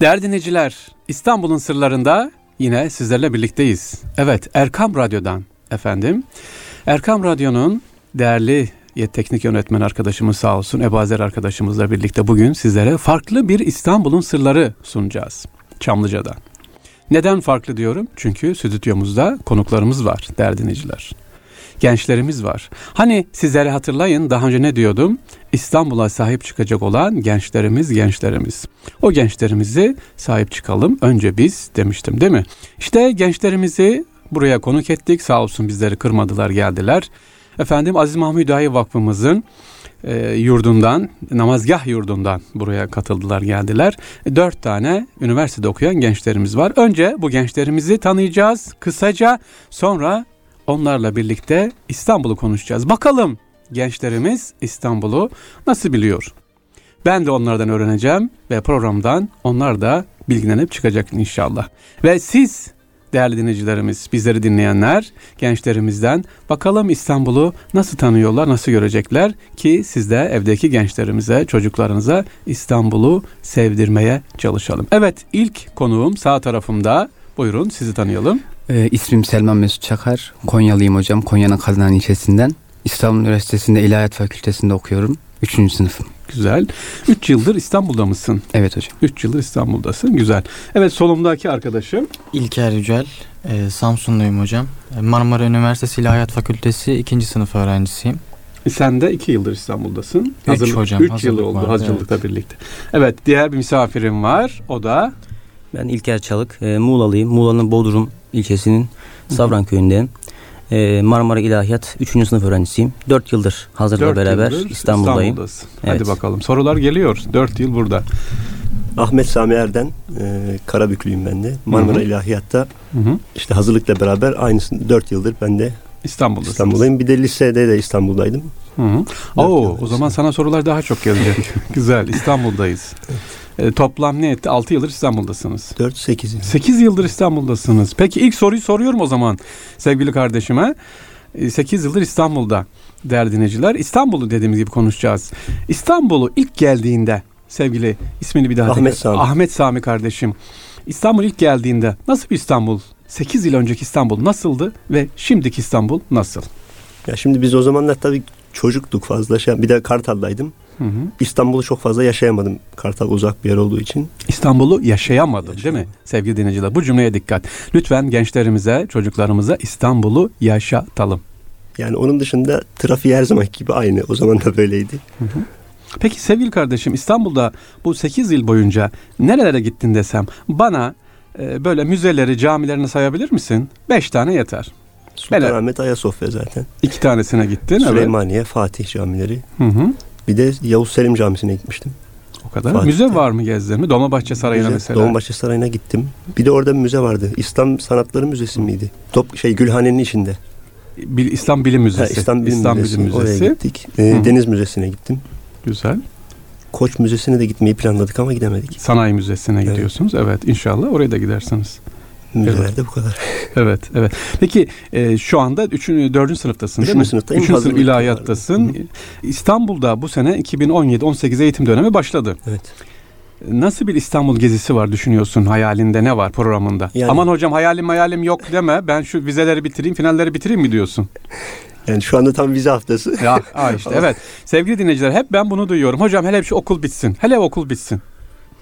Değerli dinleyiciler, İstanbul'un sırlarında yine sizlerle birlikteyiz. Evet, Erkam Radyo'dan efendim. Erkam Radyo'nun değerli teknik yönetmen arkadaşımız sağ olsun Ebazer arkadaşımızla birlikte bugün sizlere farklı bir İstanbul'un sırları sunacağız. Çamlıca'dan. Neden farklı diyorum? Çünkü stüdyomuzda konuklarımız var değerli dinleyiciler. Gençlerimiz var. Hani sizlere hatırlayın daha önce ne diyordum? İstanbul'a sahip çıkacak olan gençlerimiz gençlerimiz. O gençlerimizi sahip çıkalım önce biz demiştim değil mi? İşte gençlerimizi buraya konuk ettik. Sağ olsun bizleri kırmadılar geldiler. Efendim Aziz Mahmud Hüdayi Vakfımızın e, yurdundan, namazgah yurdundan buraya katıldılar, geldiler. Dört tane üniversitede okuyan gençlerimiz var. Önce bu gençlerimizi tanıyacağız kısaca. Sonra onlarla birlikte İstanbul'u konuşacağız. Bakalım gençlerimiz İstanbul'u nasıl biliyor? Ben de onlardan öğreneceğim ve programdan onlar da bilgilenip çıkacak inşallah. Ve siz değerli dinleyicilerimiz, bizleri dinleyenler, gençlerimizden bakalım İstanbul'u nasıl tanıyorlar, nasıl görecekler ki siz de evdeki gençlerimize, çocuklarınıza İstanbul'u sevdirmeye çalışalım. Evet, ilk konuğum sağ tarafımda. Buyurun sizi tanıyalım. Ee, ismim Selman Mesut Çakar. Konyalıyım hocam. Konya'nın Kazanan ilçesinden. İstanbul Üniversitesi'nde İlahiyat Fakültesi'nde okuyorum. Üçüncü sınıfım. Güzel. Üç yıldır İstanbul'da mısın? Evet hocam. Üç yıldır İstanbul'dasın. Güzel. Evet solumdaki arkadaşım. İlker Yücel. E, Samsunluyum hocam. E, Marmara Üniversitesi İlahiyat Fakültesi ikinci sınıf öğrencisiyim. E, sen de iki yıldır İstanbul'dasın. Üç hazırlık, hocam. Üç yıl oldu vardı, hazırlıkla evet. birlikte. Evet diğer bir misafirim var. O da... Ben İlker Çalık. E, Muğla'lıyım. Muğla'nın Bodrum ilçesinin Savran köyündeyim. Ee, Marmara İlahiyat 3. sınıf öğrencisiyim. 4 yıldır hazırla 4 beraber yıldır İstanbul'dayım. İstanbul'dasın. Evet. Hadi bakalım. Sorular geliyor. 4 yıl burada. Ahmet Sami Erden, e, Karabüklüyüm ben de. Marmara Hı-hı. İlahiyat'ta Hı-hı. işte hazırlıkla beraber aynısını 4 yıldır ben de İstanbul'dasınız. İstanbul'dayım. Bir de lisede de İstanbul'daydım. Hı hı. Oo, o zaman sana sorular daha çok gelecek. Güzel. İstanbul'dayız. Evet. E, toplam ne etti? 6 yıldır İstanbul'dasınız. 4-8 yıl. 8 yıldır İstanbul'dasınız. Peki ilk soruyu soruyorum o zaman sevgili kardeşime. 8 e, yıldır İstanbul'da değerli dinleyiciler. İstanbul'u dediğimiz gibi konuşacağız. İstanbul'u ilk geldiğinde sevgili ismini bir daha Ahmet tekrar. Sami. Ahmet Sami kardeşim. İstanbul ilk geldiğinde nasıl bir İstanbul? 8 yıl önceki İstanbul nasıldı ve şimdiki İstanbul nasıl? Ya şimdi biz o zamanlar tabii çocuktuk fazla. Şey, bir de Kartal'daydım. İstanbul'u çok fazla yaşayamadım. Kartal uzak bir yer olduğu için. İstanbul'u yaşayamadım Yaşamadım. değil mi sevgili dinleyiciler? Bu cümleye dikkat. Lütfen gençlerimize, çocuklarımıza İstanbul'u yaşatalım. Yani onun dışında trafiği her zaman gibi aynı. O zaman da böyleydi. Hı hı. Peki sevgili kardeşim İstanbul'da bu 8 yıl boyunca nerelere gittin desem bana e, böyle müzeleri, camilerini sayabilir misin? 5 tane yeter. Sultanahmet Ayasofya zaten. İki tanesine gittin. Süleymaniye, evet. Fatih camileri. Hı hı. Bir de Yavuz Selim Camii'ne gitmiştim. O kadar. Fatih'te. Müze var mı gezdin mi? Dolmabahçe Sarayı'na müze, mesela. Dolmabahçe Sarayı'na gittim. Bir de orada bir müze vardı. İslam Sanatları Müzesi miydi? Top şey Gülhane'nin içinde. Bil, İslam Bilim Müzesi. Ha, İslam Bilim, İslam Müzesi. Bilim Müzesi. Oraya gittik. Ee, Deniz Müzesi'ne gittim. Güzel. Koç Müzesi'ne de gitmeyi planladık ama gidemedik. Sanayi Müzesi'ne evet. gidiyorsunuz. Evet inşallah oraya da gidersiniz. Müzelerde evet. bu kadar. evet, evet. Peki e, şu anda 3. 4. sınıftasın değil mi? sınıftayım. 3. sınıf ilahiyattasın. Hı. İstanbul'da bu sene 2017-18 eğitim dönemi başladı. Evet. Nasıl bir İstanbul gezisi var düşünüyorsun hayalinde ne var programında? Yani, Aman hocam hayalim hayalim yok deme ben şu vizeleri bitireyim finalleri bitireyim mi diyorsun? Yani şu anda tam vize haftası. Ya işte evet. Sevgili dinleyiciler hep ben bunu duyuyorum. Hocam hele şu okul bitsin. Hele okul bitsin.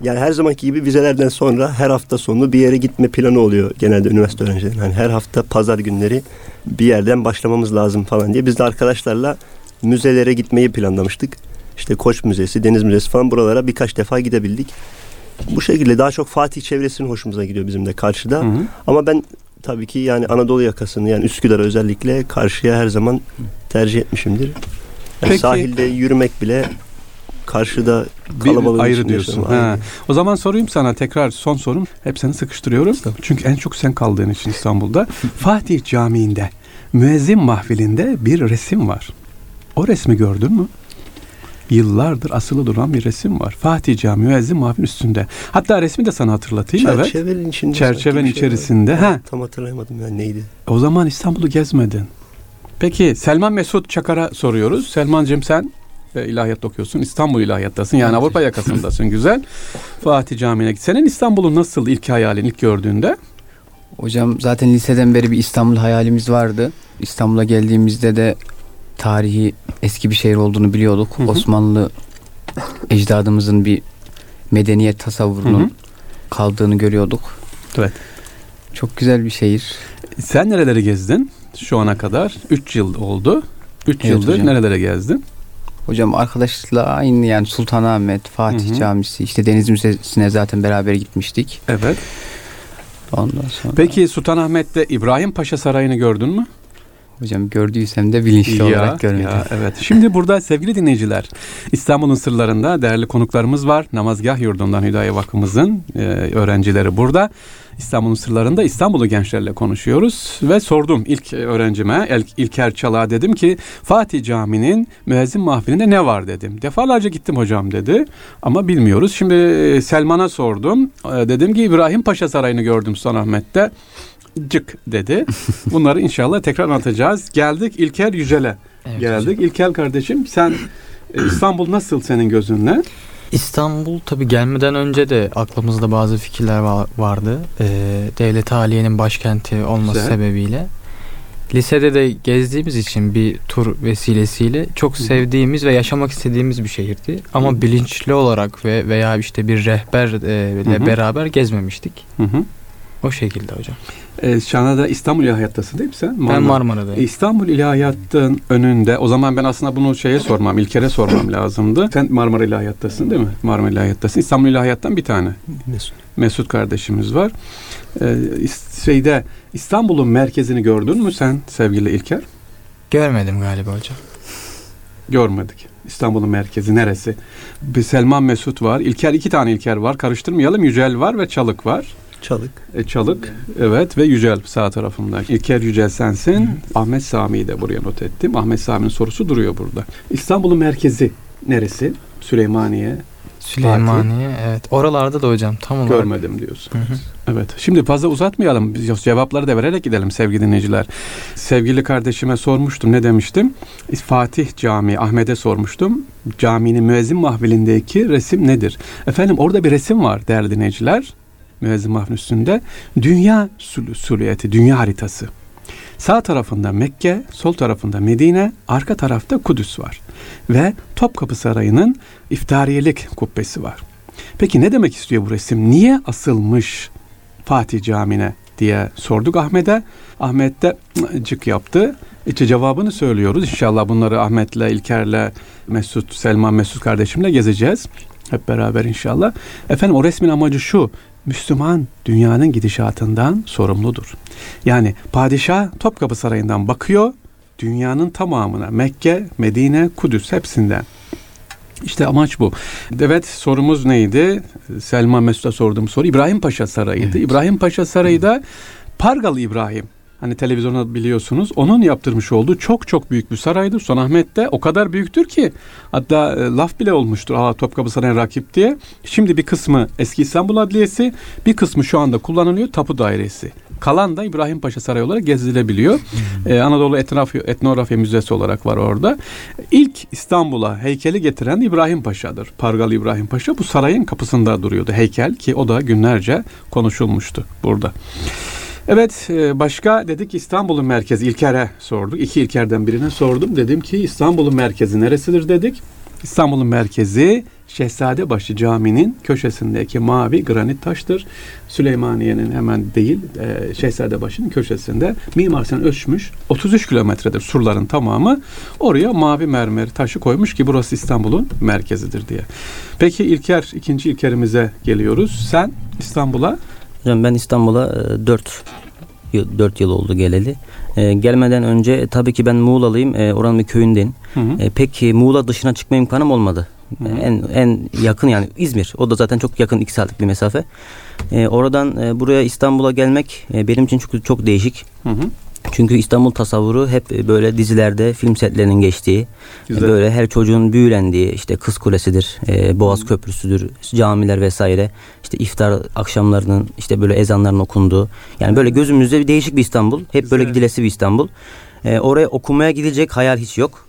Yani her zamanki gibi vizelerden sonra her hafta sonu bir yere gitme planı oluyor genelde üniversite öğrencilerinin. Hani her hafta pazar günleri bir yerden başlamamız lazım falan diye. Biz de arkadaşlarla müzelere gitmeyi planlamıştık. İşte Koç Müzesi, Deniz Müzesi falan buralara birkaç defa gidebildik. Bu şekilde daha çok Fatih çevresinin hoşumuza gidiyor bizim de karşıda. Hı hı. Ama ben tabii ki yani Anadolu yakasını yani Üsküdar'a özellikle karşıya her zaman tercih etmişimdir. Yani Peki. Sahilde yürümek bile karşıda kalabalık ayrı diyorsun. Ha. O zaman sorayım sana tekrar son sorum. Hep seni sıkıştırıyorum. Çünkü en çok sen kaldığın için İstanbul'da. Fatih Camii'nde müezzin mahfilinde bir resim var. O resmi gördün mü? Yıllardır asılı duran bir resim var. Fatih Camii müezzin mahfil üstünde. Hatta resmi de sana hatırlatayım. Çerçevenin evet. içinde. Çerçevenin içerisinde. Şey ha. Tam hatırlayamadım yani neydi. O zaman İstanbul'u gezmedin. Peki Selman Mesut Çakar'a soruyoruz. Selman'cığım sen e, ilahiyat okuyorsun. İstanbul ilahiyattasın. Yani Avrupa yakasındasın. Güzel. Fatih Camii'ne git. Senin İstanbul'un nasıl ilk hayalin ilk gördüğünde? Hocam zaten liseden beri bir İstanbul hayalimiz vardı. İstanbul'a geldiğimizde de tarihi eski bir şehir olduğunu biliyorduk. Hı hı. Osmanlı ecdadımızın bir medeniyet tasavvurunun Hı hı. kaldığını görüyorduk. Evet. Çok güzel bir şehir. Sen nereleri gezdin şu ana kadar? 3 yıl oldu. 3 Evet yıldır hocam. nerelere gezdin? Hocam arkadaşlarla aynı yani Sultanahmet, Fatih Hı hı. Camisi, işte Deniz Müzesi'ne zaten beraber gitmiştik. Evet. Ondan sonra Peki Sultanahmet'te İbrahim Paşa Sarayı'nı gördün mü? Hocam gördüysem de bilinçli olarak görmedim. ya, evet. Şimdi burada sevgili dinleyiciler İstanbul'un sırlarında değerli konuklarımız var. Namazgah Yurdu'ndan Hüdayi Vakfımızın e, öğrencileri burada. İstanbul'un sırlarında İstanbul'u gençlerle konuşuyoruz ve sordum ilk öğrencime İlk, İlker Çalak'a dedim ki Fatih Camii'nin müezzin mahfilinde ne var dedim. Defalarca gittim hocam dedi ama bilmiyoruz. Şimdi e, Selman'a sordum. E, dedim ki İbrahim Paşa Sarayı'nı gördüm Sultanahmet'te. Cık dedi. Bunları inşallah tekrar anlatacağız. Geldik İlker Yücel'e Evet geldik. hocam. İlker kardeşim sen e, İstanbul nasıl senin gözünle? İstanbul tabii gelmeden önce de aklımızda bazı fikirler va- vardı. Ee, Devlet Haliye'nin başkenti olması Güzel. sebebiyle. Lisede de gezdiğimiz için bir tur vesilesiyle çok sevdiğimiz ve yaşamak istediğimiz bir şehirdi. Ama Hı. bilinçli olarak ve veya işte bir rehberle Hı hı. beraber gezmemiştik. Hı hı. O şekilde hocam. E, şu anda da İstanbul İlahiyat'tasın değil mi sen? Ben Marmara. Marmara'dayım. İstanbul İlahiyat'ın önünde o zaman ben aslında bunu şeye sormam, İlker'e sormam lazımdı. Sen Marmara İlahiyat'tasın değil mi? Marmara İlahiyat'tasın. İstanbul İlahiyat'tan bir tane. Mesut kardeşimiz var. Ee, şeyde İstanbul'un merkezini gördün mü sen sevgili İlker? Görmedim galiba hocam. Görmedik. İstanbul'un merkezi neresi? Bir Selman Mesut var. İlker iki tane İlker var. Karıştırmayalım. Yücel var ve Çalık var. Çalık. E, Çalık evet ve Yücel sağ tarafımda. İlker Yücel sensin. Ahmet Sami'yi de buraya not ettim. Ahmet Sami'nin sorusu duruyor burada. İstanbul'un merkezi neresi? Süleymaniye. Süleymaniye evet. Oralarda da hocam tam olarak. Görmedim diyorsun. Hı hı. Evet. Şimdi fazla uzatmayalım. Biz Cevapları da vererek gidelim sevgili dinleyiciler. Sevgili kardeşime sormuştum. Ne demiştim? Fatih Camii Ahmet'e sormuştum. Caminin müezzin mahvilindeki resim nedir? Efendim orada bir resim var değerli dinleyiciler. Müezzin mahfilin üstünde. Dünya sul- suliyeti, dünya haritası. Sağ tarafında Mekke, sol tarafında Medine, arka tarafta Kudüs var. Ve Topkapı Sarayı'nın iftariyelik kubbesi var. Peki ne demek istiyor bu resim? Niye asılmış Fatih Camii'ne diye sorduk Ahmet'e. Ahmet de cık yaptı. İşte cevabını söylüyoruz. İnşallah bunları Ahmet'le, İlker'le, Mesut, Selman Mesut kardeşimle gezeceğiz. Hep beraber inşallah. Efendim o resmin amacı şu. Müslüman dünyanın gidişatından sorumludur. Yani padişah Topkapı Sarayı'ndan bakıyor. Dünyanın tamamına Mekke, Medine, Kudüs hepsinden. İşte amaç bu. Evet sorumuz neydi? Selma Mesut'a sorduğum soru İbrahim Paşa Sarayı'ydı. Evet. İbrahim Paşa Sarayı da Pargalı İbrahim. Hani televizyonda biliyorsunuz onun yaptırmış olduğu çok çok büyük bir saraydır. Sultanahmet'te o kadar büyüktür ki hatta e, laf bile olmuştur. Aa Topkapı Sarayı'na rakip diye. Şimdi bir kısmı eski İstanbul Adliyesi, bir kısmı şu anda kullanılıyor Tapu Dairesi. Kalan da İbrahim Paşa Sarayı olarak gezilebiliyor. Ee, Anadolu Etnografya, Etnografya Müzesi olarak var orada. İlk İstanbul'a heykeli getiren İbrahim Paşa'dır. Pargalı İbrahim Paşa bu sarayın kapısında duruyordu heykel ki o da günlerce konuşulmuştu burada. Evet e, başka dedik İstanbul'un merkezi İlker'e sorduk. İki İlker'den birine sordum. Dedim ki İstanbul'un merkezi neresidir dedik. İstanbul'un merkezi Şehzadebaşı Camii'nin köşesindeki mavi granit taştır. Süleymaniye'nin hemen değil e, Şehzadebaşı'nın köşesinde Mimar Sinan ölçmüş 33 kilometredir surların tamamı. Oraya mavi mermer taşı koymuş ki burası İstanbul'un merkezidir diye. Peki İlker ikinci İlker'imize geliyoruz. Sen İstanbul'a Hocam ben İstanbul'a 4 yıl, 4 yıl oldu geleli. E, gelmeden önce tabii ki ben Muğla'lıyım. E, oranın bir köyündeyim. Hı hı. E, pek ki Muğla dışına çıkma imkanım olmadı. Hı hı. E, En en yakın yani İzmir. O da zaten çok yakın 2 saatlik bir mesafe. E, oradan e, buraya İstanbul'a gelmek e, benim için çok çok değişik. Hı hı. Çünkü İstanbul tasavvuru hep böyle dizilerde film setlerinin geçtiği, Güzel. böyle her çocuğun büyülendiği işte Kız Kulesi'dir, e, Boğaz Köprüsü'dür, camiler vesaire. işte iftar akşamlarının işte böyle ezanların okunduğu. Yani böyle gözümüzde bir değişik bir İstanbul. Hep böyle Güzel. gidilesi bir İstanbul. E, oraya okumaya gidecek hayal hiç yok.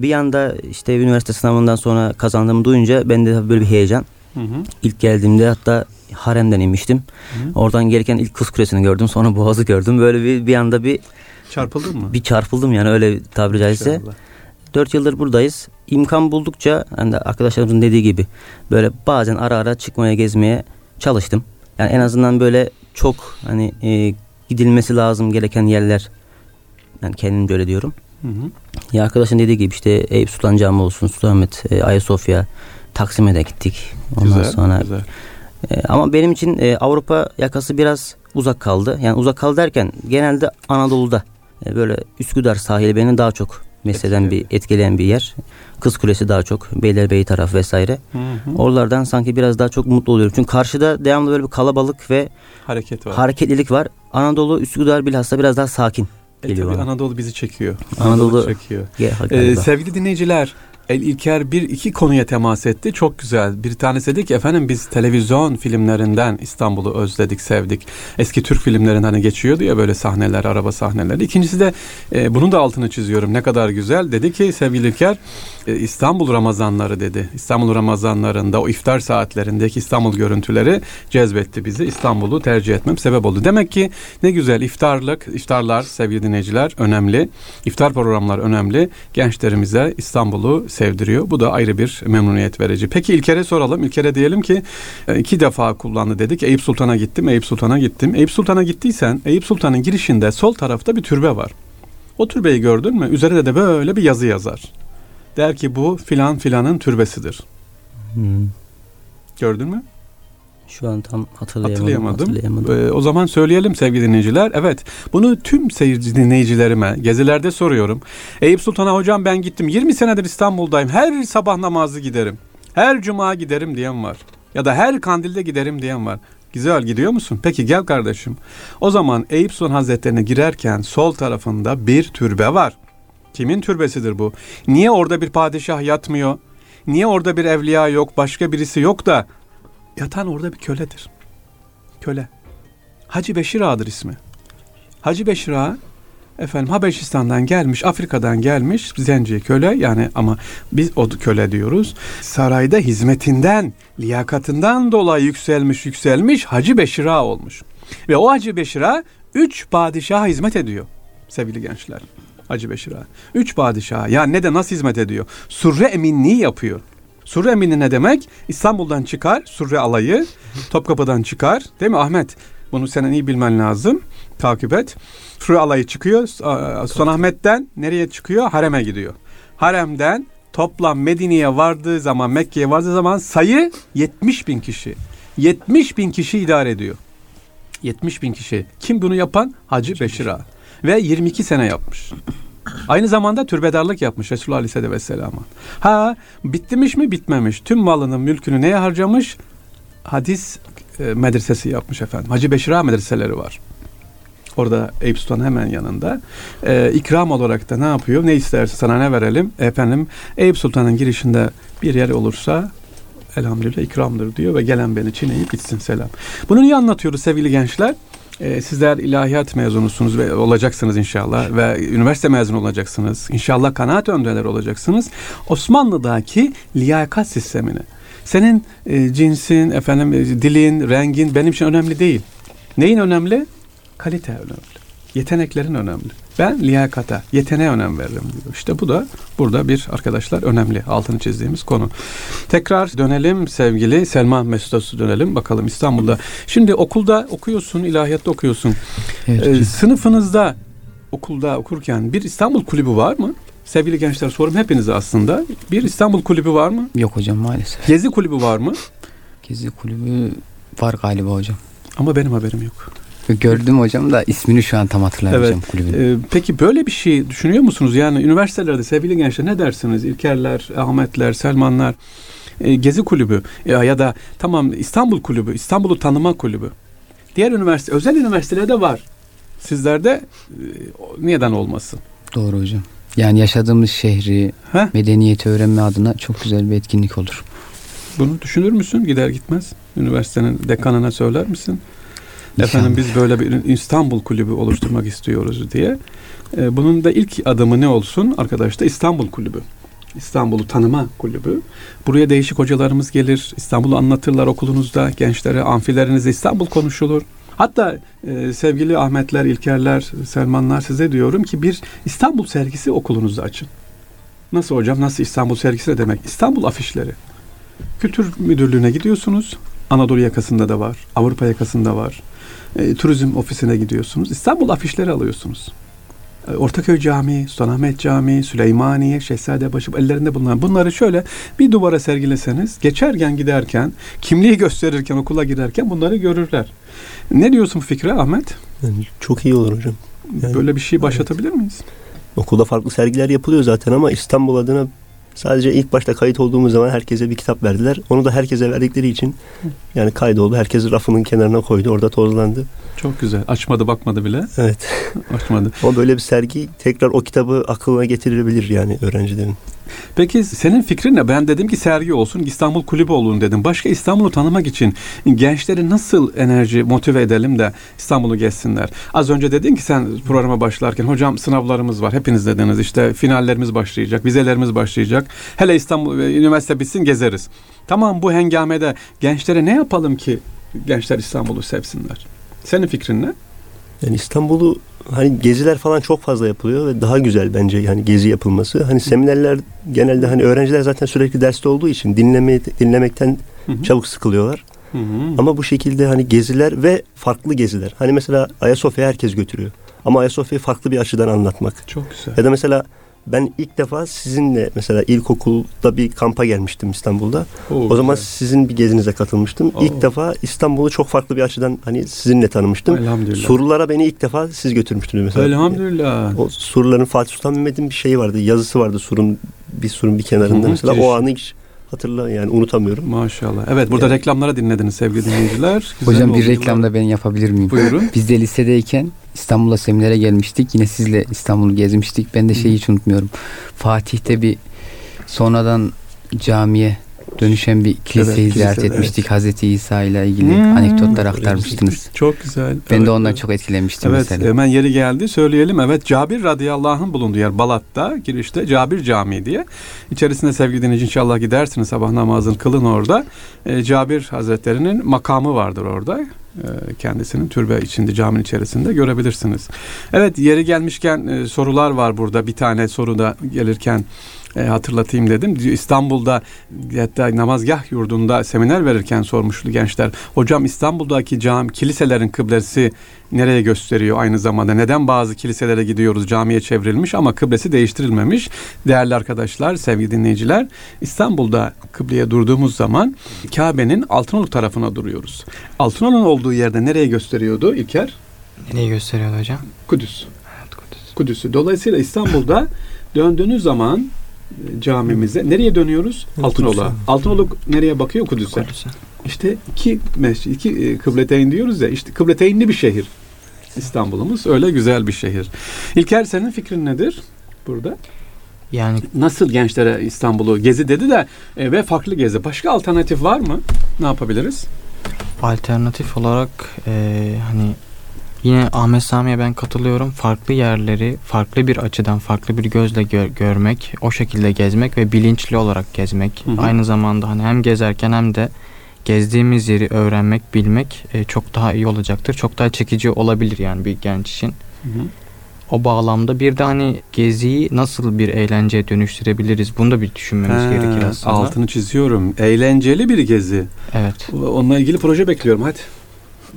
Bir yanda işte üniversite sınavından sonra kazandığımı duyunca bende tabii böyle bir heyecan. Hı hı. İlk geldiğimde hatta haremden inmiştim. Hı. Oradan gelirken ilk kız kulesini gördüm. Sonra boğazı gördüm. Böyle bir, bir anda bir Çarpıldın mı? bir çarpıldım yani öyle tabiri caizse. İnşallah. 4 yıldır buradayız. İmkan buldukça hani de arkadaşlarımızın dediği gibi böyle bazen ara ara çıkmaya gezmeye çalıştım. Yani en azından böyle çok hani e, gidilmesi lazım gereken yerler yani kendimce öyle diyorum. Hı hı. Ya arkadaşın dediği gibi işte Eyüp Sultan Camii olsun, Sultanahmet, e, Ayasofya, Taksim'e de gittik. Ondan Güzel, sonra güzel. e, ama benim için e, Avrupa yakası biraz uzak kaldı. Yani uzak kaldı derken genelde Anadolu'da e, böyle Üsküdar sahili beni daha çok mesleden bir etkileyen bir yer. Kız Kulesi daha çok, Beylerbeyi taraf vesaire. Hı hı. Oralardan sanki biraz daha çok mutlu oluyorum. Çünkü karşıda devamlı böyle bir kalabalık ve Hareket var. hareketlilik var. Anadolu, Üsküdar bilhassa biraz daha sakin E, tabii bana. Anadolu bizi çekiyor. Anadolu- çekiyor. Ge- Ee, sevgili dinleyiciler, El İlker bir iki konuya temas etti. Çok güzel. Bir tanesi dedi ki efendim biz televizyon filmlerinden İstanbul'u özledik, sevdik. Eski Türk filmlerinden hani geçiyordu ya böyle sahneler, araba sahneleri. İkincisi de e, bunun da altını çiziyorum. Ne kadar güzel. Dedi ki sevgili İlker e, İstanbul Ramazanları dedi. İstanbul Ramazanlarında o iftar saatlerindeki İstanbul görüntüleri cezbetti bizi. İstanbul'u tercih etmem sebep oldu. Demek ki ne güzel iftarlık, iftarlar sevgili dinleyiciler önemli. İftar programlar önemli. Gençlerimize İstanbul'u sevdiriyor. Bu da ayrı bir memnuniyet verici. Peki İlker'e soralım. İlker'e diyelim ki e, iki defa kullandı dedik. Eyüp Sultan'a gittim, Eyüp Sultan'a gittim. Eyüp Sultan'a gittiysen Eyüp Sultan'ın girişinde sol tarafta bir türbe var. O türbeyi gördün mü? Üzerinde de böyle bir yazı yazar. Der ki bu filan filanın türbesidir. Hmm. Gördün mü? Şu an tam hatırlayamadım. Hatırlayamadım. hatırlayamadım. Ee, o zaman söyleyelim sevgili dinleyiciler. Evet bunu tüm seyirci dinleyicilerime gezilerde soruyorum. Eyüp Sultan'a hocam ben gittim 20 senedir İstanbul'dayım. Her sabah namazı giderim. Her cuma giderim diyen var. Ya da her kandilde giderim diyen var. Güzel gidiyor musun? Peki gel kardeşim. O zaman Eyüp Sultan Hazretleri'ne girerken sol tarafında bir türbe var. Kimin türbesidir bu? Niye orada bir padişah yatmıyor? Niye orada bir evliya yok, başka birisi yok da yatan orada bir köledir. Köle. Hacı Beşir Ağa'dır ismi. Hacı Beşir Ağa efendim Habeşistan'dan gelmiş, Afrika'dan gelmiş zenci köle yani ama biz o köle diyoruz. Sarayda hizmetinden, liyakatından dolayı yükselmiş yükselmiş Hacı Beşir Ağa olmuş. Ve o Hacı Beşir Ağa üç padişaha hizmet ediyor sevgili gençler. Hacı Beşir Ağa. Üç padişaha. Ya ne de nasıl hizmet ediyor? Surre eminliği yapıyor. Surre emini ne demek? İstanbul'dan çıkar Surre alayı. Topkapı'dan çıkar. Değil mi Ahmet? Bunu senin iyi bilmen lazım. Takip et. Surre alayı çıkıyor. Sultanahmet'ten nereye çıkıyor? Harem'e gidiyor. Harem'den toplam Medine'ye vardığı zaman, Mekke'ye vardığı zaman sayı 70 bin kişi. 70 bin kişi idare ediyor. 70 bin kişi. Kim bunu yapan? Hacı Beşir Ağa. Ve 22 sene yapmış. Aynı zamanda türbedarlık yapmış Resulullah Aleyhisselatü Vesselam'a. Ha bitmiş mi bitmemiş. Tüm malının mülkünü neye harcamış? Hadis e, medresesi yapmış efendim. Hacı Beşir Ağa medreseleri var. Orada Eyüp Sultan hemen yanında. E, ikram olarak da ne yapıyor? Ne isterse sana ne verelim? Efendim Eyüp Sultan'ın girişinde bir yer olursa elhamdülillah ikramdır diyor ve gelen beni çiğneyip gitsin selam. Bunu niye anlatıyoruz sevgili gençler? Ee, sizler ilahiyat mezunusunuz ve olacaksınız inşallah ve üniversite mezunu olacaksınız. İnşallah kanaat önderleri olacaksınız. Osmanlı'daki liyakat sistemini. Senin e, cinsin, efendim e, dilin, rengin benim için önemli değil. Neyin önemli? Kalite önemli. Yeteneklerin önemli. Ben liyakata, yeteneğe önem veririm diyor. İşte bu da burada bir arkadaşlar önemli altını çizdiğimiz konu. Tekrar dönelim sevgili Selma Mesut'a dönelim bakalım İstanbul'da. Şimdi okulda okuyorsun, ilahiyatta okuyorsun. Evet, Ee, sınıfınızda okulda okurken bir İstanbul kulübü var mı? Sevgili gençler sorum hepinize aslında. Bir İstanbul kulübü var mı? Yok hocam maalesef. Gezi kulübü var mı? Gezi kulübü var galiba hocam. Ama benim haberim yok. Gördüm hocam da ismini şu an tam hatırlayamayacağım kulübün. Ee, peki böyle bir şey düşünüyor musunuz? Yani üniversitelerde sevgili gençler ne dersiniz? İlkerler, Ahmetler, Selmanlar, e, Gezi Kulübü e, ya da tamam İstanbul Kulübü, İstanbul'u tanıma kulübü. Diğer üniversite, özel üniversitelerde var. Sizlerde e, neden olmasın? Doğru hocam. Yani yaşadığımız şehri, Heh, medeniyeti öğrenme adına çok güzel bir etkinlik olur. bunu düşünür müsün gider gitmez? Üniversitenin dekanına söyler misin? Efendim biz böyle bir İstanbul Kulübü oluşturmak istiyoruz diye. E, bunun da ilk adımı ne olsun arkadaşlar? İstanbul Kulübü. İstanbul'u Tanıma Kulübü. Buraya değişik hocalarımız gelir. İstanbul'u anlatırlar okulunuzda. Gençlere, amfilerinizde İstanbul konuşulur. Hatta e, sevgili Ahmetler, İlkerler, Selmanlar size diyorum ki bir İstanbul sergisi okulunuzda açın. Nasıl hocam? Nasıl İstanbul sergisi ne demek? İstanbul afişleri. Kültür Müdürlüğü'ne gidiyorsunuz. Anadolu yakasında da var. Avrupa yakasında var. E, turizm ofisine gidiyorsunuz. İstanbul afişleri alıyorsunuz. E, Ortaköy Camii, Sultanahmet Camii, Süleymaniye, Şehzadebaşı ellerinde bulunan bunları şöyle bir duvara sergileseniz geçerken giderken, kimliği gösterirken, okula girerken bunları görürler. Ne diyorsun Fikri Ahmet? Yani çok iyi olur hocam. Yani- Böyle bir şey başlatabilir miyiz? Okulda farklı sergiler yapılıyor zaten ama İstanbul adına sadece ilk başta kayıt olduğumuz zaman herkese bir kitap verdiler. Onu da herkese verdikleri için yani kaydoldu. Herkes rafının kenarına koydu. Orada tozlandı. Çok güzel. Açmadı bakmadı bile. Evet. Açmadı. Ama böyle bir sergi tekrar o kitabı aklına getirebilir yani öğrencilerin. Peki senin fikrin ne? Ben dedim ki sergi olsun, İstanbul Kulübü olun dedim. Başka İstanbul'u tanımak için gençleri nasıl enerji motive edelim de İstanbul'u gezsinler? Az önce dedin ki sen programa başlarken hocam sınavlarımız var. Hepiniz dediniz işte finallerimiz başlayacak, vizelerimiz başlayacak. Hele İstanbul e, üniversite bitsin gezeriz. Tamam bu hengamede gençlere ne yapalım ki gençler İstanbul'u sevsinler? Senin fikrin ne? Yani İstanbul'u hani geziler falan çok fazla yapılıyor ve daha güzel bence yani gezi yapılması. Hani seminerler genelde hani öğrenciler zaten sürekli derste olduğu için dinleme, dinlemekten Hı hı. çabuk sıkılıyorlar. Hı hı. Ama bu şekilde hani geziler ve farklı geziler. Hani mesela Ayasofya herkes götürüyor. Ama Ayasofya'yı farklı bir açıdan anlatmak. Çok güzel. Ya da mesela ben ilk defa sizinle mesela ilkokulda bir kampa gelmiştim İstanbul'da. Oo, O zaman güzel. sizin bir gezinize katılmıştım. Oo. İlk defa İstanbul'u çok farklı bir açıdan hani sizinle tanımıştım. Elhamdülillah. Surlara beni ilk defa siz götürmüştünüz mesela. Elhamdülillah. O surların Fatih Sultan Mehmet'in bir şeyi vardı. Yazısı vardı surun bir surun bir kenarında mesela. giriş. O anı hiç hatırla yani unutamıyorum. Maşallah. Evet burada Yani- reklamlara dinlediniz sevgili dinleyiciler. Güzel Hocam bir reklamda ben yapabilir miyim? Buyurun. Biz de lisedeyken İstanbul'a seminere gelmiştik. Yine sizle İstanbul'u gezmiştik. Ben de şeyi hiç unutmuyorum. Fatih'te bir sonradan camiye dönüşen bir kiliseyi Evet, ziyaret kilise, etmiştik. Hazreti İsa ile ilgili Hmm. anekdotlar aktarmıştınız. Çok güzel. Ben Evet, de ondan evet. çok etkilenmiştim Evet mesela. hemen yeri geldi söyleyelim. Evet Cabir radıyallahu anh bulunduğu yer Balat'ta girişte Cabir Camii diye. İçerisinde sevgili dinleyici inşallah gidersiniz sabah namazını kılın orada. Ee, Cabir Hazretleri'nin makamı vardır orada. Ee, kendisinin türbe içinde caminin içerisinde görebilirsiniz. Evet yeri gelmişken e, sorular var burada. Bir tane soru da gelirken e, hatırlatayım dedim. İstanbul'da hatta namazgah yurdunda seminer verirken sormuştu gençler. Hocam İstanbul'daki cam kiliselerin kıblesi nereye gösteriyor aynı zamanda? Neden bazı kiliselere gidiyoruz camiye çevrilmiş ama kıblesi değiştirilmemiş? Değerli arkadaşlar, sevgili dinleyiciler, İstanbul'da kıbleye durduğumuz zaman Kabe'nin Altınoluk tarafına duruyoruz. Altınoluk'un olduğu yerde nereye gösteriyordu İlker? Neyi gösteriyordu hocam? Kudüs. Evet, Kudüs. Kudüs'ü. Dolayısıyla İstanbul'da döndüğünüz zaman camimize nereye dönüyoruz? Altınoluk'a. Altınoluk nereye bakıyor? Kudüs'e. Kudüs'e. İşte iki mescid, iki e, kıbleteyn diyoruz ya. İşte kıbleteynli bir şehir. İstanbul'umuz öyle güzel bir şehir. İlker senin fikrin nedir burada? Yani Nasıl gençlere İstanbul'u gezi dedi de e, ve farklı gezi. Başka alternatif var mı? Ne yapabiliriz? alternatif olarak e, hani yine Ahmet Sami'ye ben katılıyorum. Farklı yerleri farklı bir açıdan, farklı bir gözle gö- görmek, o şekilde gezmek ve bilinçli olarak gezmek. Hı hı. Aynı zamanda hani hem gezerken hem de gezdiğimiz yeri öğrenmek, bilmek e, çok daha iyi olacaktır. Çok daha çekici olabilir yani bir genç için. O bağlamda bir de hani geziyi nasıl bir eğlenceye dönüştürebiliriz bunu da bir düşünmemiz Ha, gerekir aslında. Altını çiziyorum. Eğlenceli bir gezi. Evet. Onunla ilgili proje bekliyorum. Hadi.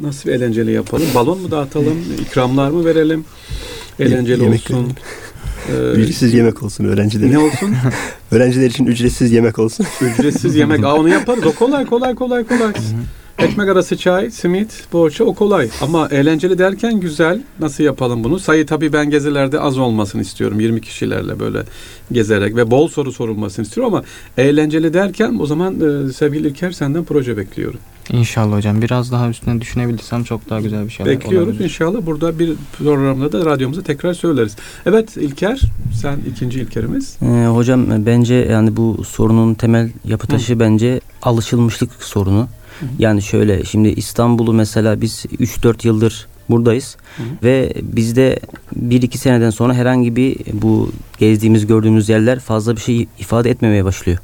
Nasıl bir eğlenceli yapalım? Balon mu dağıtalım? ikramlar mı verelim? Eğlenceli Yemek olsun. Ee, Ücretsiz yemek olsun öğrenciler. ne olsun? Öğrenciler için ücretsiz yemek olsun. Ücretsiz yemek. Aa, onu yaparız. O kolay kolay kolay kolay. Ekmek arası çay, simit, poğaça o kolay. Ama eğlenceli derken güzel. Nasıl yapalım bunu? Sayı tabii ben gezilerde az olmasını istiyorum. 20 kişilerle böyle gezerek ve bol soru sorulmasını istiyorum ama eğlenceli derken o zaman e, sevgili İlker senden proje bekliyorum. İnşallah hocam. Biraz daha üstüne düşünebilirsem çok daha güzel bir şeyler Bekliyoruz olabilir. inşallah. Burada bir programda da radyomuza tekrar söyleriz. Evet İlker, sen ikinci İlker'imiz. Ee, hocam bence yani bu sorunun temel yapı taşı bence alışılmışlık sorunu. Yani şöyle şimdi İstanbul'u mesela biz 3-4 yıldır buradayız Hı hı. ve bizde 1-2 seneden sonra herhangi bir bu gezdiğimiz gördüğümüz yerler fazla bir şey ifade etmemeye başlıyor.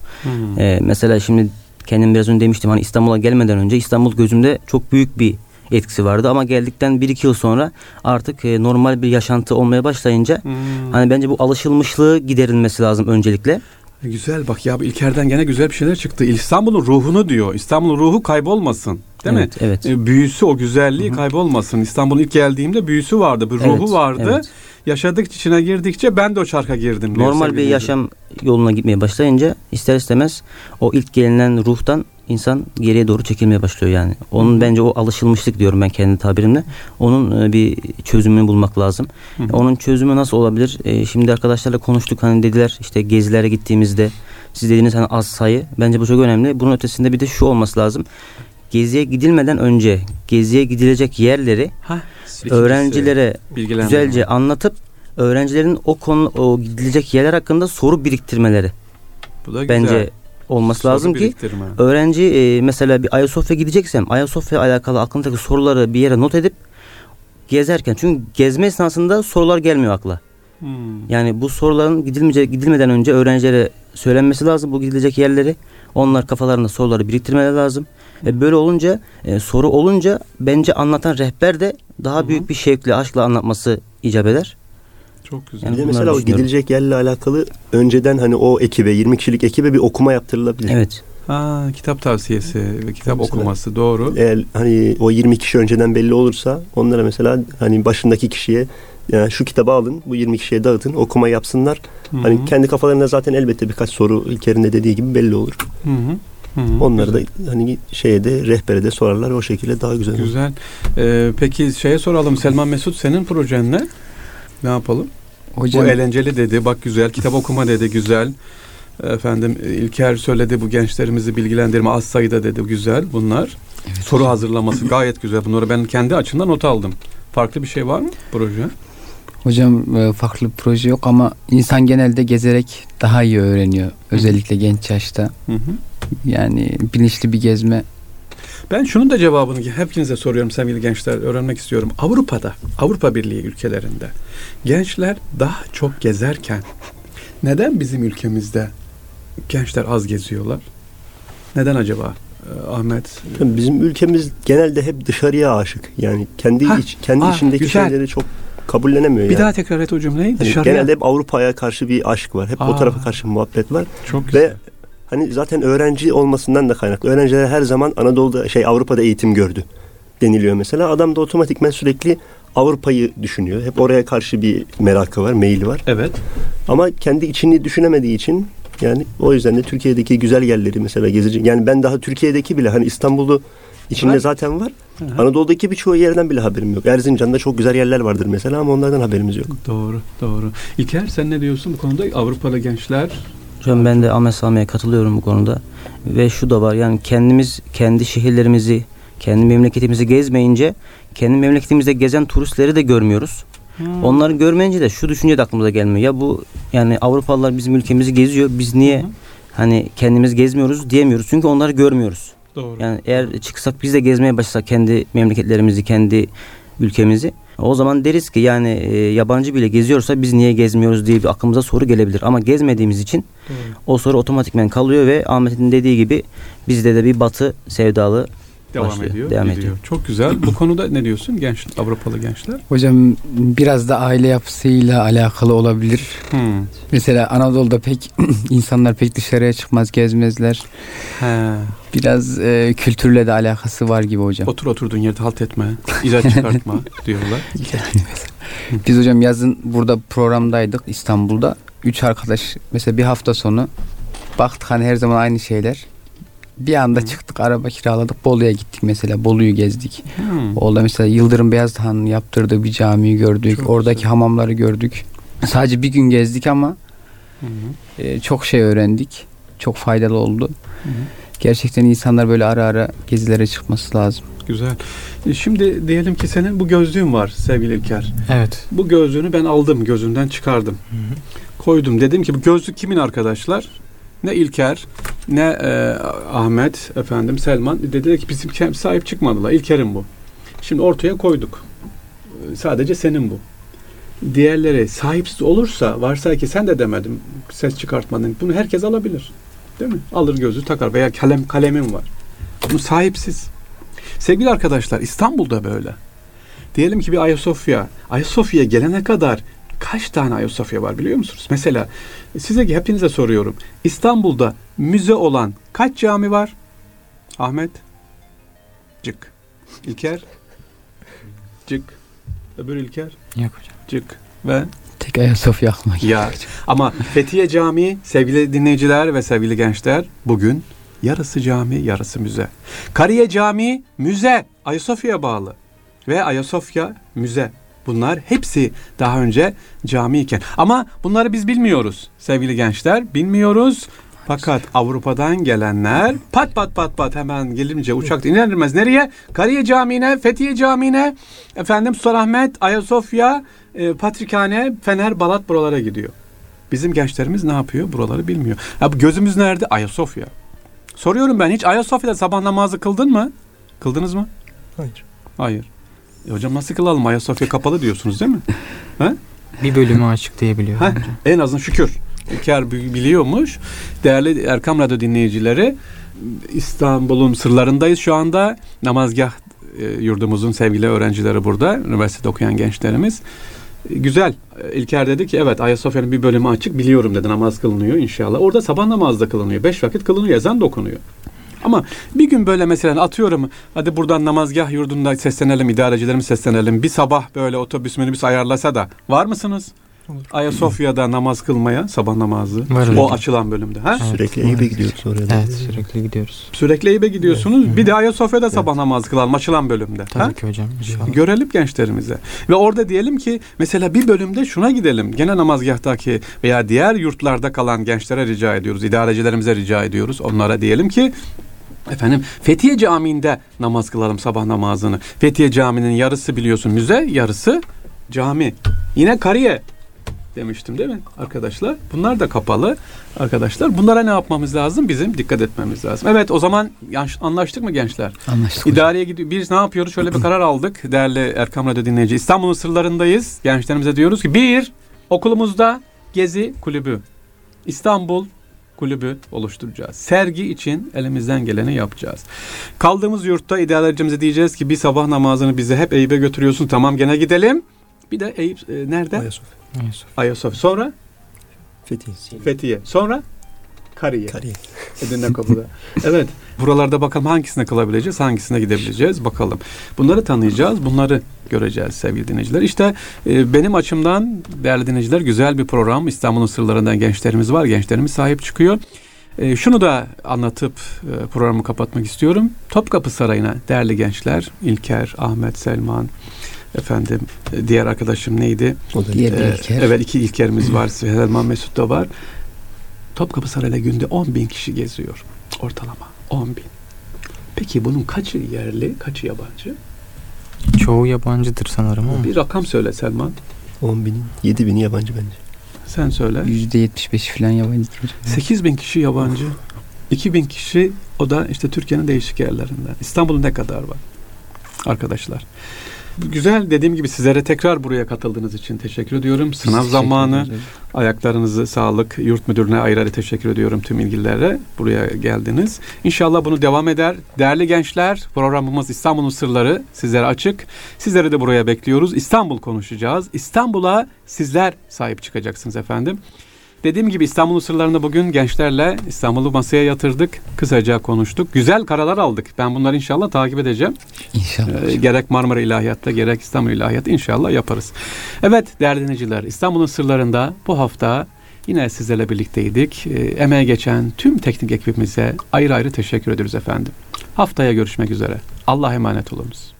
Ee, mesela şimdi kendim biraz önce demiştim hani İstanbul'a gelmeden önce İstanbul gözümde çok büyük bir etkisi vardı ama geldikten 1-2 yıl sonra artık e, normal bir yaşantı olmaya başlayınca Hmm. hani bence bu alışılmışlığı giderilmesi lazım öncelikle. Güzel bak ya bu İlker'den gene güzel bir şeyler çıktı. İstanbul'un ruhunu diyor. İstanbul'un ruhu kaybolmasın. Değil mi? evet, Evet. E, Büyüsü o güzelliği Hı hı. kaybolmasın. İstanbul'a ilk geldiğimde büyüsü vardı, bir ruhu Evet, vardı. evet. Yaşadıkça içine girdikçe ben de o çarka girdim. Normal bir yaşam yoluna gitmeye başlayınca ister istemez o ilk gelinen ruhtan insan geriye doğru çekilmeye başlıyor yani. Onun Hı bence o alışılmışlık diyorum ben kendi tabirimle. Onun e, bir çözümünü bulmak lazım. Hı. Onun çözümü nasıl olabilir? E, şimdi arkadaşlarla konuştuk hani dediler işte gezilere gittiğimizde siz dediğiniz hani az sayı. Bence bu çok önemli. Bunun ötesinde bir de şu olması lazım. Geziye gidilmeden önce geziye gidilecek yerleri ikincisi, öğrencilere güzelce anlatıp öğrencilerin o konu o gidilecek yerler hakkında soru biriktirmeleri Bu da güzel. bence olması Soru lazım ki öğrenci e, mesela bir Ayasofya gideceksem Ayasofya ile alakalı aklındaki soruları bir yere not edip gezerken çünkü gezme esnasında sorular gelmiyor akla. Hmm. Yani bu soruların gidilmece, gidilmeden önce öğrencilere söylenmesi lazım bu gidilecek yerleri. Onlar kafalarında soruları biriktirmeleri lazım. E böyle olunca e, soru olunca bence anlatan rehber de daha Hı hı. büyük bir şevkle aşkla anlatması icap eder. Çok güzel. Yani Bir de bunları mesela o gidilecek yerle alakalı önceden hani o ekibe 20 kişilik ekibe bir okuma yaptırılabilir. Evet. Ha, kitap tavsiyesi ve kitap Mesela- okuması doğru. Eğer hani o 20 kişi önceden belli olursa onlara mesela hani başındaki kişiye yani şu kitabı alın bu 20 kişiye dağıtın okuma yapsınlar. Hı hı. Hani kendi kafalarında zaten elbette birkaç soru İlker'in de dediği gibi belli olur. Hı hı. Hı hı. Onları da Güzel. hani şeye de rehbere de sorarlar o şekilde daha güzel. Güzel. Ee, peki şeye soralım Selman Mesut senin projen ne? Ne yapalım? Hocam Bu eğlenceli dedi. Bak güzel. Kitap okuma dedi. Güzel. Efendim İlker söyledi bu gençlerimizi bilgilendirme az sayıda dedi. Güzel bunlar. Evet Soru hocam. hazırlaması gayet güzel. Bunları ben kendi açımdan not aldım. Farklı bir şey var mı proje? Hocam e, farklı bir proje yok ama insan genelde gezerek daha iyi öğreniyor. Özellikle genç yaşta. Hı hı. Yani bilinçli bir gezme Ben şunun da cevabını hepinize soruyorum sevgili gençler öğrenmek istiyorum. Avrupa'da, Avrupa Birliği ülkelerinde gençler daha çok gezerken neden bizim ülkemizde gençler az geziyorlar? Neden acaba? Ee, Ahmet. Bizim ülkemiz genelde hep dışarıya aşık. Yani kendi Ha, iç, kendi ah, içindeki güzel. şeyleri çok kabullenemiyor Bir yani. daha tekrar et o cümleyi. Dışarıya. genelde hep Avrupa'ya karşı bir aşk var. Hep Aa. o tarafa karşı muhabbet var. çok güzel. Ve hani zaten öğrenci olmasından da kaynaklı. Öğrenciler her zaman Anadolu'da şey Avrupa'da eğitim gördü deniliyor mesela. Adam da otomatikmen sürekli Avrupa'yı düşünüyor. Hep oraya karşı bir merakı var, meyili var. Evet. Ama kendi içini düşünemediği için yani o yüzden de Türkiye'deki güzel yerleri mesela gezici. Yani ben daha Türkiye'deki bile hani İstanbul'u içinde Var. zaten var. Hı hı. Anadolu'daki birçoğu yerden bile haberim yok. Erzincan'da çok güzel yerler vardır mesela ama onlardan haberimiz yok. Doğru, doğru. İlker sen ne diyorsun bu konuda? Avrupalı gençler Hocam ben de Ahmet Sami'ye katılıyorum bu konuda. Ve şu da var yani kendimiz kendi şehirlerimizi, kendi memleketimizi gezmeyince kendi memleketimizde gezen turistleri de görmüyoruz. Hmm. Onları görmeyince de şu düşünce de aklımıza gelmiyor. Ya bu yani Avrupalılar bizim ülkemizi geziyor. Biz niye hı. hani kendimiz gezmiyoruz diyemiyoruz. Çünkü onları görmüyoruz. Doğru. Yani eğer çıksak biz de gezmeye başlasak kendi memleketlerimizi, kendi ülkemizi o zaman deriz ki yani e, yabancı bile geziyorsa biz niye gezmiyoruz diye bir aklımıza soru gelebilir. Ama gezmediğimiz için Doğru. o soru otomatikmen kalıyor ve Ahmet'in dediği gibi bizde de bir batı sevdalı Devam başlıyor, ediyor. devam gidiyor. ediyor. Çok güzel. Bu konuda ne diyorsun genç Avrupalı gençler? Hocam biraz da aile yapısıyla alakalı olabilir. Hmm. Mesela Anadolu'da pek insanlar pek dışarıya çıkmaz, gezmezler. He. Biraz e, kültürle de alakası var gibi hocam. Otur oturduğun yerde halt etme. İcat çıkartma diyorlar. Biz hocam yazın burada programdaydık İstanbul'da. Üç arkadaş mesela bir hafta sonu baktık hani her zaman aynı şeyler. Bir anda Hı. çıktık araba kiraladık Bolu'ya gittik mesela Bolu'yu gezdik. Hmm. Orada mesela Yıldırım Beyazıt'ın yaptırdığı bir camiyi gördük. Çok Oradaki güzel. hamamları gördük. Sadece bir gün gezdik ama Hı hı. e, çok şey öğrendik. Çok faydalı oldu. Hı hı. Gerçekten insanlar böyle ara ara gezilere çıkması lazım. Güzel. E, Şimdi diyelim ki senin bu gözlüğün var sevgili İlker. Evet. Bu gözlüğünü ben aldım gözünden çıkardım. Koydum. Dedim ki bu gözlük kimin arkadaşlar? Ne İlker, ne e, Ahmet, efendim Selman dediler ki bizim sahip çıkmadılar. İlker'in bu. Şimdi ortaya koyduk. Sadece senin bu. Diğerleri sahipsiz olursa varsa ki sen de demedin ses çıkartmadın. Bunu herkes alabilir. Değil mi? Alır gözü takar veya kalem kalemim var. Bunu sahipsiz. Sevgili arkadaşlar İstanbul'da böyle. Diyelim ki bir Ayasofya. Ayasofya'ya gelene kadar kaç tane Ayasofya var biliyor musunuz? Mesela size hepinize soruyorum. İstanbul'da müze olan kaç cami var? Ahmet? Cık. İlker? Cık. Öbür İlker? Yok hocam. Cık. Ve Tek Ayasofya aklıma geldi. ya ama Fethiye Camii sevgili dinleyiciler ve sevgili gençler bugün yarısı cami yarısı müze. Kariye Camii müze Ayasofya'ya bağlı ve Ayasofya müze. Bunlar hepsi daha önce cami iken. Ama bunları biz bilmiyoruz sevgili gençler. Bilmiyoruz. Fakat Avrupa'dan gelenler pat pat pat pat hemen gelince uçakta iner inmez nereye? Kariye Camii'ne, Fethiye Camii'ne, efendim Sultanahmet, Ayasofya, e, Patrikhane, Fener, Balat buralara gidiyor. Bizim gençlerimiz ne yapıyor? Buraları bilmiyor. Ya gözümüz nerede? Ayasofya. Soruyorum ben hiç Ayasofya'da sabah namazı kıldın mı? Kıldınız mı? Hayır. Hayır. E hocam nasıl kılalım? Ayasofya kapalı diyorsunuz değil mi? Bir bölümü açık diyebiliyorum hocam. En azından şükür. İlker bi- biliyormuş. Değerli Erkam Radyo dinleyicileri İstanbul'un sırlarındayız şu anda. Namazgah e, yurdumuzun sevgili öğrencileri burada. Üniversitede okuyan gençlerimiz. Güzel. İlker dedi ki evet Ayasofya'nın bir bölümü açık biliyorum dedi namaz kılınıyor inşallah. Orada sabah namazı da kılınıyor. Beş vakit kılınıyor. Ezan da okunuyor. Ama bir gün böyle mesela atıyorum hadi buradan namazgah yurdunda seslenelim, idarecilerimiz seslenelim. Bir sabah böyle otobüs minibüs ayarlasa da var mısınız? Olur. Ayasofya'da namaz kılmaya sabah namazı. Var o açılan bölümde. Ha? Evet, Sürekli maalesef. Eyüp'e gidiyoruz oraya. da. Evet sürekli gidiyoruz. Sürekli Eyüp'e gidiyorsunuz. Evet. Bir de Ayasofya'da sabah namaz kılalım açılan bölümde. Tabii Ha? ki hocam. inşallah. Görelim gençlerimize. Ve orada diyelim ki mesela bir bölümde şuna gidelim. Gene namazgahtaki veya diğer yurtlarda kalan gençlere rica ediyoruz. idarecilerimize rica ediyoruz. Onlara diyelim ki Efendim Fethiye Camii'nde namaz kılalım sabah namazını. Fethiye Camii'nin yarısı biliyorsun müze, yarısı cami. Yine Kariye demiştim değil mi arkadaşlar? Bunlar da kapalı arkadaşlar. Bunlara ne yapmamız lazım? Bizim dikkat etmemiz lazım. Evet o zaman anlaştık mı gençler? Anlaştık. İdareye gidiyor. Biz ne yapıyoruz? Şöyle bir karar aldık değerli Erkam Radyo dinleyici. İstanbul'un sırlarındayız. Gençlerimize diyoruz ki bir, okulumuzda gezi kulübü. İstanbul kulübü oluşturacağız. Sergi için elimizden geleni yapacağız. Kaldığımız yurtta idarecimize diyeceğiz ki bir sabah namazını bize hep Eyüp'e götürüyorsun. Tamam gene gidelim. Bir de Eyüp e, nerede? Ayasofya. Neyse. Ayasofya. Sonra Fethiye. Fethiye. Sonra Kariye. Kariye. Edirne kapıda. evet. Buralarda bakalım hangisine kalabileceğiz, hangisine gidebileceğiz bakalım. Bunları tanıyacağız, bunları göreceğiz sevgili dinleyiciler. İşte e, benim açımdan değerli dinleyiciler güzel bir program. İstanbul'un sırlarından gençlerimiz var. Gençlerimiz sahip çıkıyor. E, şunu da anlatıp e, programı kapatmak istiyorum. Topkapı Sarayı'na değerli gençler, İlker, Ahmet, Selman, efendim e, diğer arkadaşım neydi? O da Diğer bir Ee, İlker. Evet iki İlker'imiz var. Selman Mesut da var. Topkapı Sarayı'nda günde 10 bin kişi geziyor. Ortalama 10 bin. Peki bunun kaçı yerli, kaçı yabancı? Çoğu yabancıdır sanırım ama. Bir rakam söyle Selman. 10 binin 7 bini yabancı bence. Sen söyle. %75 falan yabancıdır hocam. 8 bin kişi yabancı. 2 bin kişi o da işte Türkiye'nin değişik yerlerinden. İstanbul'un ne kadar var? Arkadaşlar. Güzel dediğim gibi sizlere tekrar buraya katıldığınız için teşekkür ediyorum. Sınav teşekkür zamanı. ederiz hocam. Ayaklarınızı sağlık yurt müdürüne ayrı ayrı teşekkür ediyorum tüm ilgililere. Buraya geldiniz. İnşallah bunu devam eder. Değerli gençler programımız İstanbul'un sırları sizlere açık. Sizleri de buraya bekliyoruz. İstanbul konuşacağız. İstanbul'a sizler sahip çıkacaksınız efendim. Dediğim gibi İstanbul'un sırlarını bugün gençlerle İstanbul'u masaya yatırdık. Kısaca konuştuk. Güzel karalar aldık. Ben bunları inşallah takip edeceğim. İnşallah. Ee, gerek Marmara İlahiyat'ta gerek İstanbul İlahiyat'ta inşallah yaparız. Evet değerli dinleyiciler İstanbul'un sırlarında bu hafta yine sizlerle birlikteydik. Ee, emeğe geçen tüm teknik ekibimize ayrı ayrı teşekkür ediyoruz efendim. Haftaya görüşmek üzere. Allah'a emanet olunuz.